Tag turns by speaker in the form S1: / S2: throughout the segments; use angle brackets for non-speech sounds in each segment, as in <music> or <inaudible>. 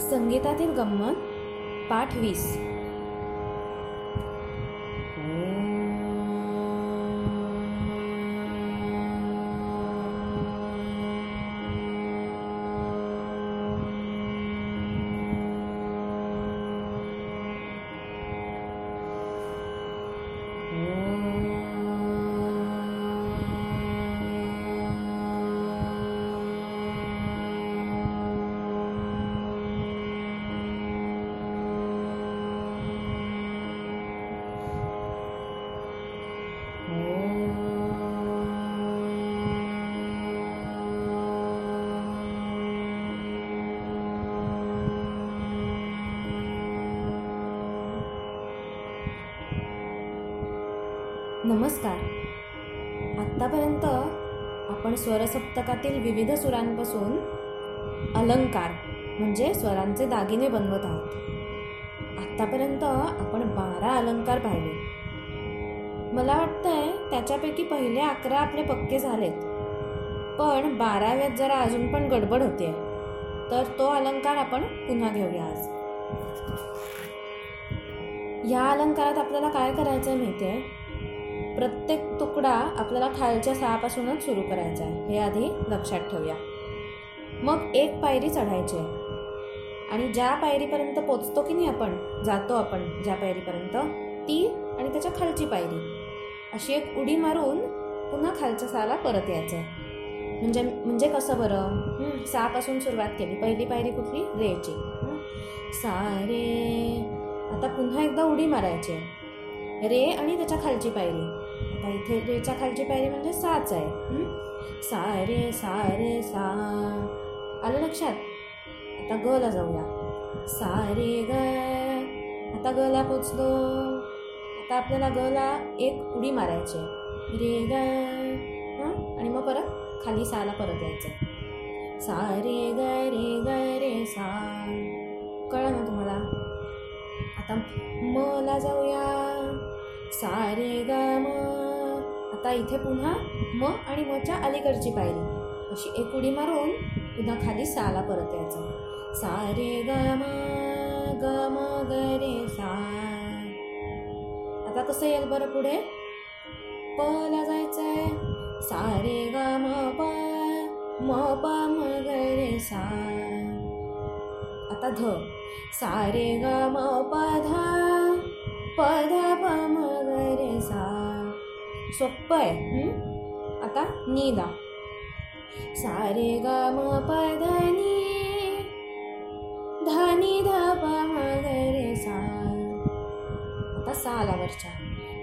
S1: संगीतातील गंमत पाठ वीस. नमस्कार. आत्तापर्यंत आपण स्वरसप्तकातील विविध सुरांपासून अलंकार म्हणजे स्वरांचे दागिने बनवत आहोत. आत्तापर्यंत आपण बारा अलंकार पाहिले. मला वाटतंय त्याच्यापैकी पहिले अकरा आपले पक्के झालेत. पण बाराव्यात जरा अजून पण गडबड होते तर तो अलंकार आपण पुन्हा घेऊया आज. या अलंकारात आपल्याला काय करायचं आहे माहिती आहे प्रत्येक तुकडा आपल्याला खालच्या सहापासूनच सुरू करायचा आहे. हे आधी लक्षात ठेवूया. मग एक पायरी चढायची आहे. आणि ज्या पायरीपर्यंत पोचतो की नाही आपण जातो आपण ज्या पायरीपर्यंत ती आणि त्याच्या खालची पायरी. अशी एक उडी मारून पुन्हा खालच्या सहाला परत यायचं आहे. म्हणजे म्हणजे कसं बरं? सहापासून सुरुवात केली. पहिली पायरी कुठली? रेची. सा रे आता पुन्हा एकदा उडी मारायची आहे. रे आणि त्याच्या खालची पायरी. आहे. इथे रेच्या खालची पायरी म्हणजे साच आहे. सा रे सा रे सा. आलं लक्षात? आता गला जाऊया. सा रे ग. आता गला पोचलो. आता आपल्याला गला एक उडी मारायची आहे. रे ग. आणि मग परत खाली साला परत यायचं सा रे ग रे ग रे सा. कळलं ना तुम्हाला? आता म ला जाऊया. सा रे ग म. आता इथे पुन्हा म आणि मच्या अलीकडची पायरी. अशी एक उडी मारून पुन्हा खाली साला परत यायचं. सा रे ग म ग म ग रे सा. आता कसं येईल बरं पुढे? प ला जायचंय. सा रे ग म प म प म ग रे सा. आता ध. सा रे ग म प ध प ध प म ग रे सा. सोप्पं आहे. आता निदा. सारे सा रे ग म प ध नी ध प ग रे सा आता सा आला वरच्या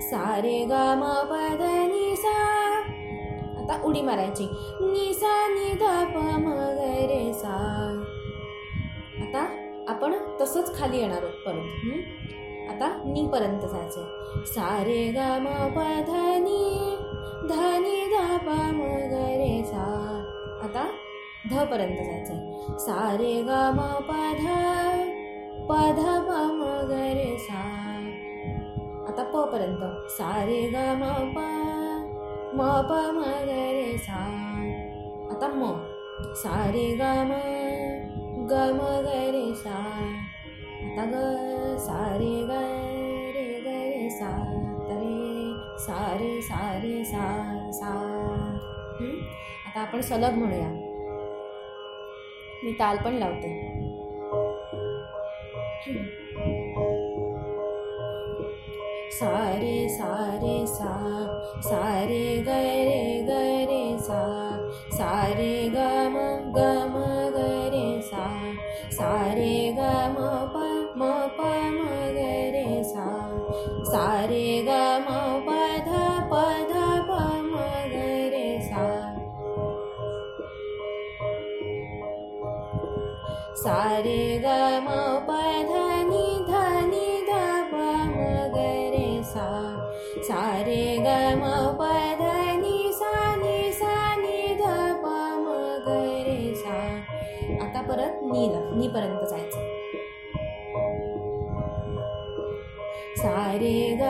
S1: सा ग म प सा. आता उडी मारायची. निसा सा नी ध प म ग रे सा आता आपण तसंच खाली येणार आहोत परत. आता नी पर्यंत जायचं सारे रे ग म प ध नी ध ध प म ग रे सा. आता ध पर्यंत जायचं सारे रे ग म प ध प ध प म ग रे सा. आता प पर्यंत. सारे गा म प म प म ग रे सा. आता म. सा रे ग म ग म ग रे सा. ग सा रे ग रे ग रे सा तरे सा रे सा रे सा. सा आता आपण सलग म्हणूया. मी ताल पण लावते. सा रे सा रे सा सा रे ग रे ग रे सा सा रे ग म ग म ग रे सा सा रे ग म सारे ग म प ध प ध प म ग रे सा सारे ग म प ध नि ध नि ध प म ग रे सा सारे ग म प ध नी सा नि सा नि ध प म ग रे सा आता परत नीला नी पर्यंत जायचं सारे ग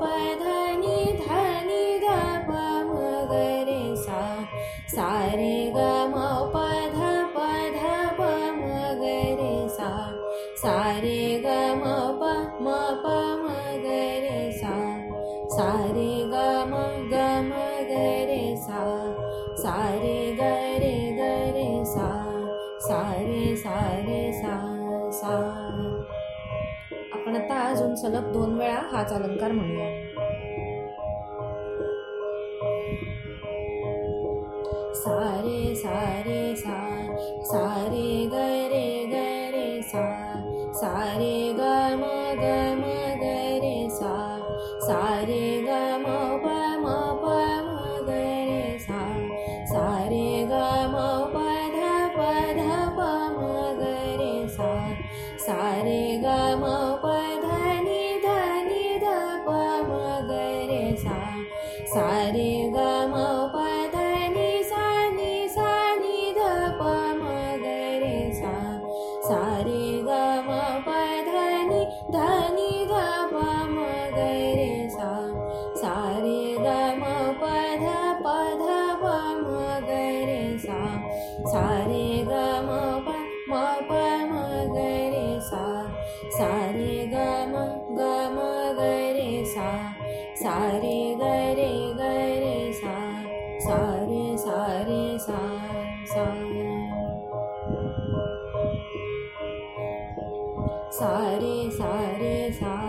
S1: धी धनि धे से ग म पदा पदा ध मरे सा रे ग सलग दोन वेळा हाच अलंकार म्हणूया. सारे सारे सा सारे गरे गरे ग रे सा सारे सारे ग म ध ध सारे सारे सा सारे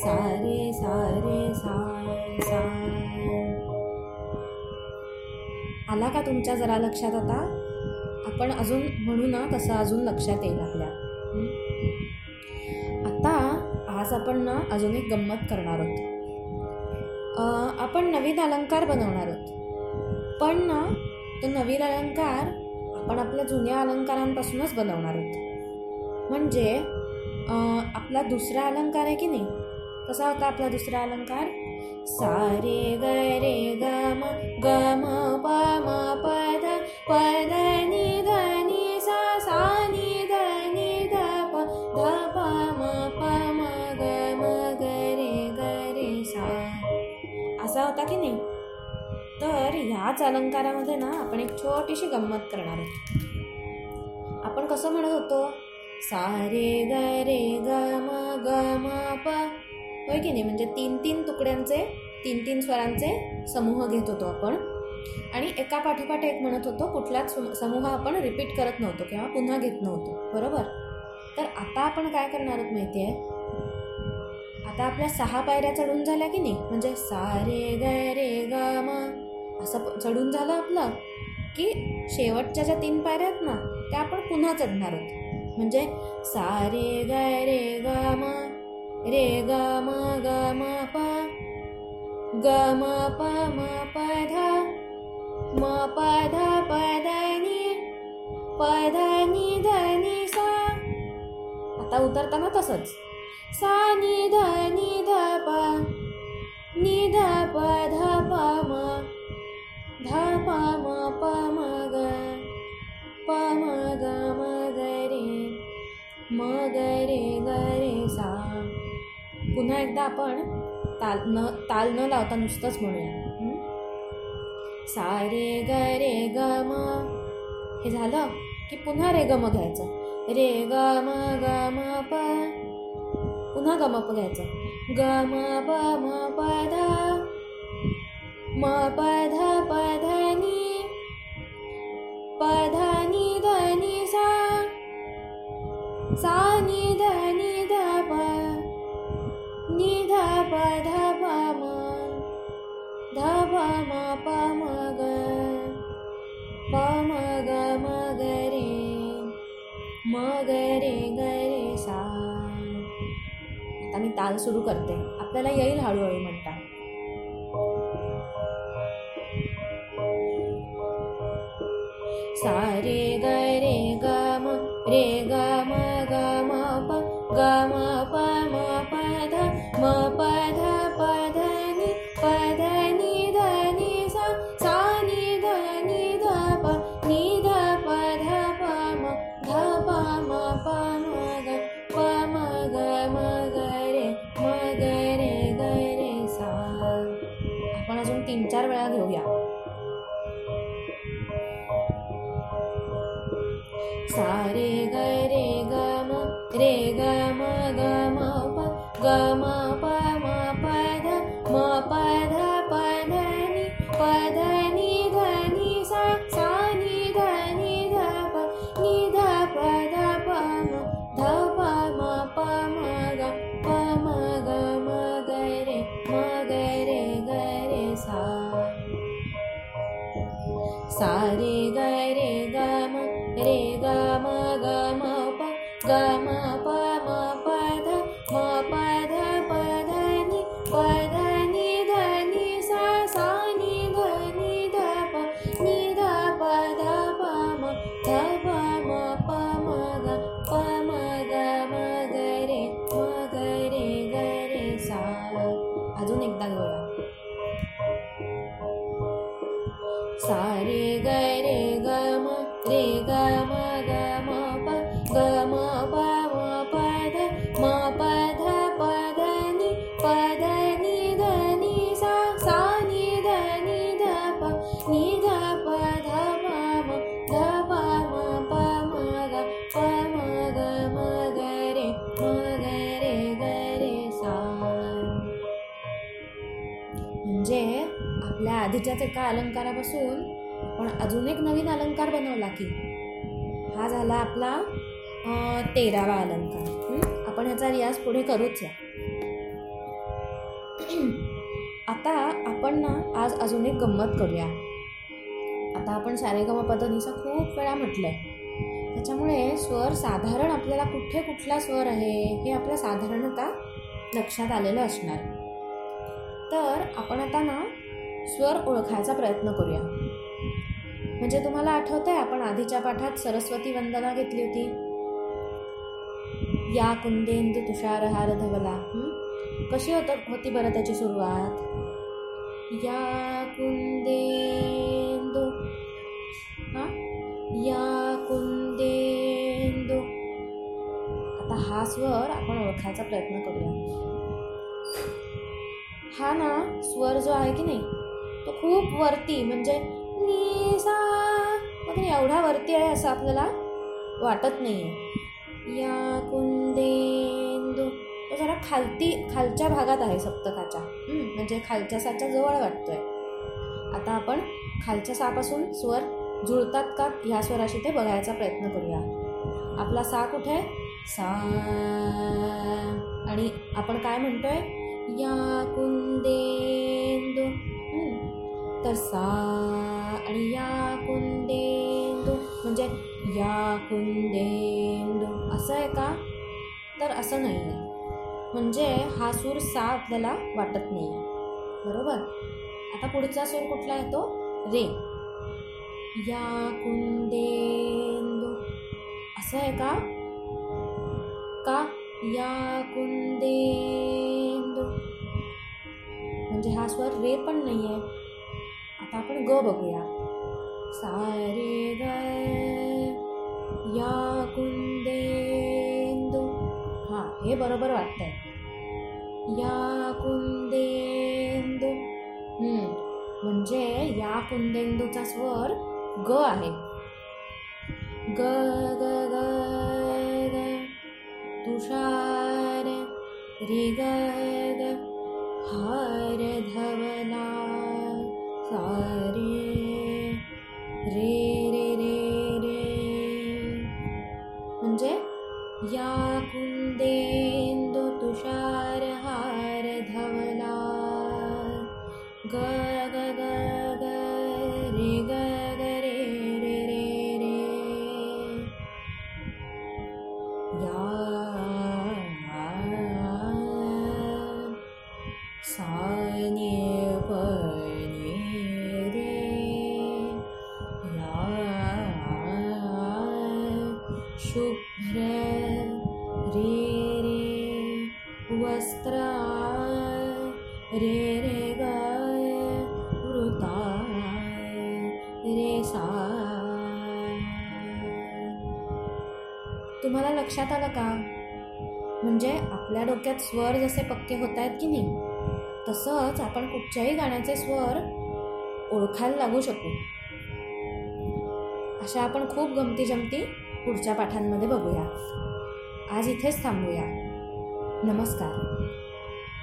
S1: सारे सारे सा सा आला का तुमच्या जरा लक्षात आता? आपण अजून म्हणू ना तसं अजून लक्षात येईल आपल्या. आता आज आपण ना अजून एक गंमत करणार आहोत. आपण नवीन अलंकार बनवणार आहोत. पण ना तो नवीन अलंकार आपण आपल्या जुन्या अलंकारांपासूनच बनवणार आहोत. म्हणजे आपला दुसरा अलंकार आहे की नाही? कसा होता आपला दुसरा अलंकार? सा रे ग रे ग म ग म प म प ध प ध नि ध नि सा सा नि ध नि ध प ध प म प म ग म ग रे ग रे सा. असा होता की नाही? तर ह्याच अलंकारामध्ये ना आपण एक छोटीशी गंमत करणार आहोत आपण कसं म्हणत होतो? सा रे ग रे ग म ग म प होय की नाही? म्हणजे तीन तीन तुकड्यांचे तीन तीन स्वरांचे समूह घेत होतो आपण. आणि एका पाठोपाठ एक म्हणत होतो कुठलाच समूह आपण रिपीट करत नव्हतो किंवा पुन्हा घेत नव्हतो. बरोबर? तर आता आपण काय करणार आहोत माहिती आहे आता आपल्या सहा पायऱ्या चढून झाल्या की नाही? म्हणजे सा रे ग रे ग म. असं प- चढून झालं आपलं की शेवटच्या ज्या तीन पायऱ्या आहेत ना त्या आपण पुन्हा चढणार आहोत. म्हणजे सा रे ग रे ग म. रे ग म ग म प ग म प म प ध म प ध प ध नि प ध नि ध नि सा. आता उतरताना तसंच. सा नि ध नि ध प नि ध प ध प म ध प म प म ग प म ग म ग रे म ग रे ग रे सा. पुन्हा एकदा आपण ताल न ताल न लावता नुसतंच म्हणूया. सा रे ग रे ग म. हे झालं की पुन्हा रे ग म घ्यायचं? रे ग म ग म प. पुन्हा ग म प घ्यायचं. ग म प म प ध. म प ध प ध नी. प ध नी ध नी सा. सा नी ध नी ध प ध प म ध प म प म ग प म ग म ग रे म ग रे ग रे सा आता मी ताल सुरू करते आपल्याला येईल हळूहळू म प म प ध म प ध प ध नि प ध नि ध नि सा सा नि ध नि ध प नि ध प ध प म ध प म प म ग प म ग म ग रे म ग रे ग रे सा सा रे आपल्या एका अलंकारापासून? आपण अजून एक नवीन अलंकार बनवला की. हा झाला आपला तेरावा अलंकार. आपण ह्याचा रियाज पुढे करूच या. <clears throat> आता आपण ना आज अजून एक गंमत करूया. आता आपण सारेगमपदनीचा खूप वेळा म्हटलंय. त्याच्यामुळे स्वर साधारण आपल्याला कुठे कुठला स्वर आहे हे आपल्या साधारणतः लक्षात आलेलं असणार. तर आपण आता ना स्वर ओळखायचा प्रयत्न करूया. म्हणजे तुम्हाला आठवतंय आपण आधीच्या पाठात सरस्वती वंदना घेतली होती? या कुंदेंदू तुषार हार धवला. कशी होत होती बरं त्याची सुरुवात? या कुंदेंदो हा? या कुंदेंदो आता हा स्वर आपण ओळखायचा प्रयत्न करूया. हा ना स्वर जो आहे की नाही? तो खूप वरती म्हणजे निसा. सा वगैरे एवढा वरती आहे असं आपल्याला वाटत नाही या कुंदेंदू. तो जरा खालती खालच्या भागात आहे सप्तकाच्या. म्हणजे खालच्या साच्या जवळ वाटतोय. आता आपण खालच्या सापासून स्वर जुळतात का ह्या स्वराशी ते बघायचा प्रयत्न करूया. आपला सा कुठे? आहे? सा. आणि आपण काय म्हणतोय? या कुंदेंदू. तर सा आणि या कुंदेंदू म्हणजे या कुंदेंदू असं आहे का? तर असं नाही. आहे म्हणजे हा सूर सा आपल्याला वाटत नाही. आहे बरोबर? आता पुढचा सूर कुठला येतो रे. या कुंदेंदू असं आहे का? का? या कुंदेंदू म्हणजे हा स्वर रे पण नाही आहे आता आपण ग बघूया. सारे ग या कुंदेंदू. हां हे बरोबर वाटतंय. या कुंदेंदू. हम्म, म्हणजे या कुंदेंदूचा स्वर ग आहे. ग ग ग ग तुषार रे ग रे रे रे रे रे. म्हणजे या तुषार हार धवला. ग रे रे गाय मृताय रे सा तुम्हाला लक्षात आलं का? म्हणजे आपल्या डोक्यात स्वर जसे पक्के होत आहेत की नाही तसंच आपण कुठच्याही गाण्याचे स्वर ओळखायला लागू शकू. अशा आपण खूप गमती जमती पुढच्या पाठांमध्ये बघूया. आज इथेच थांबूया. नमस्कार.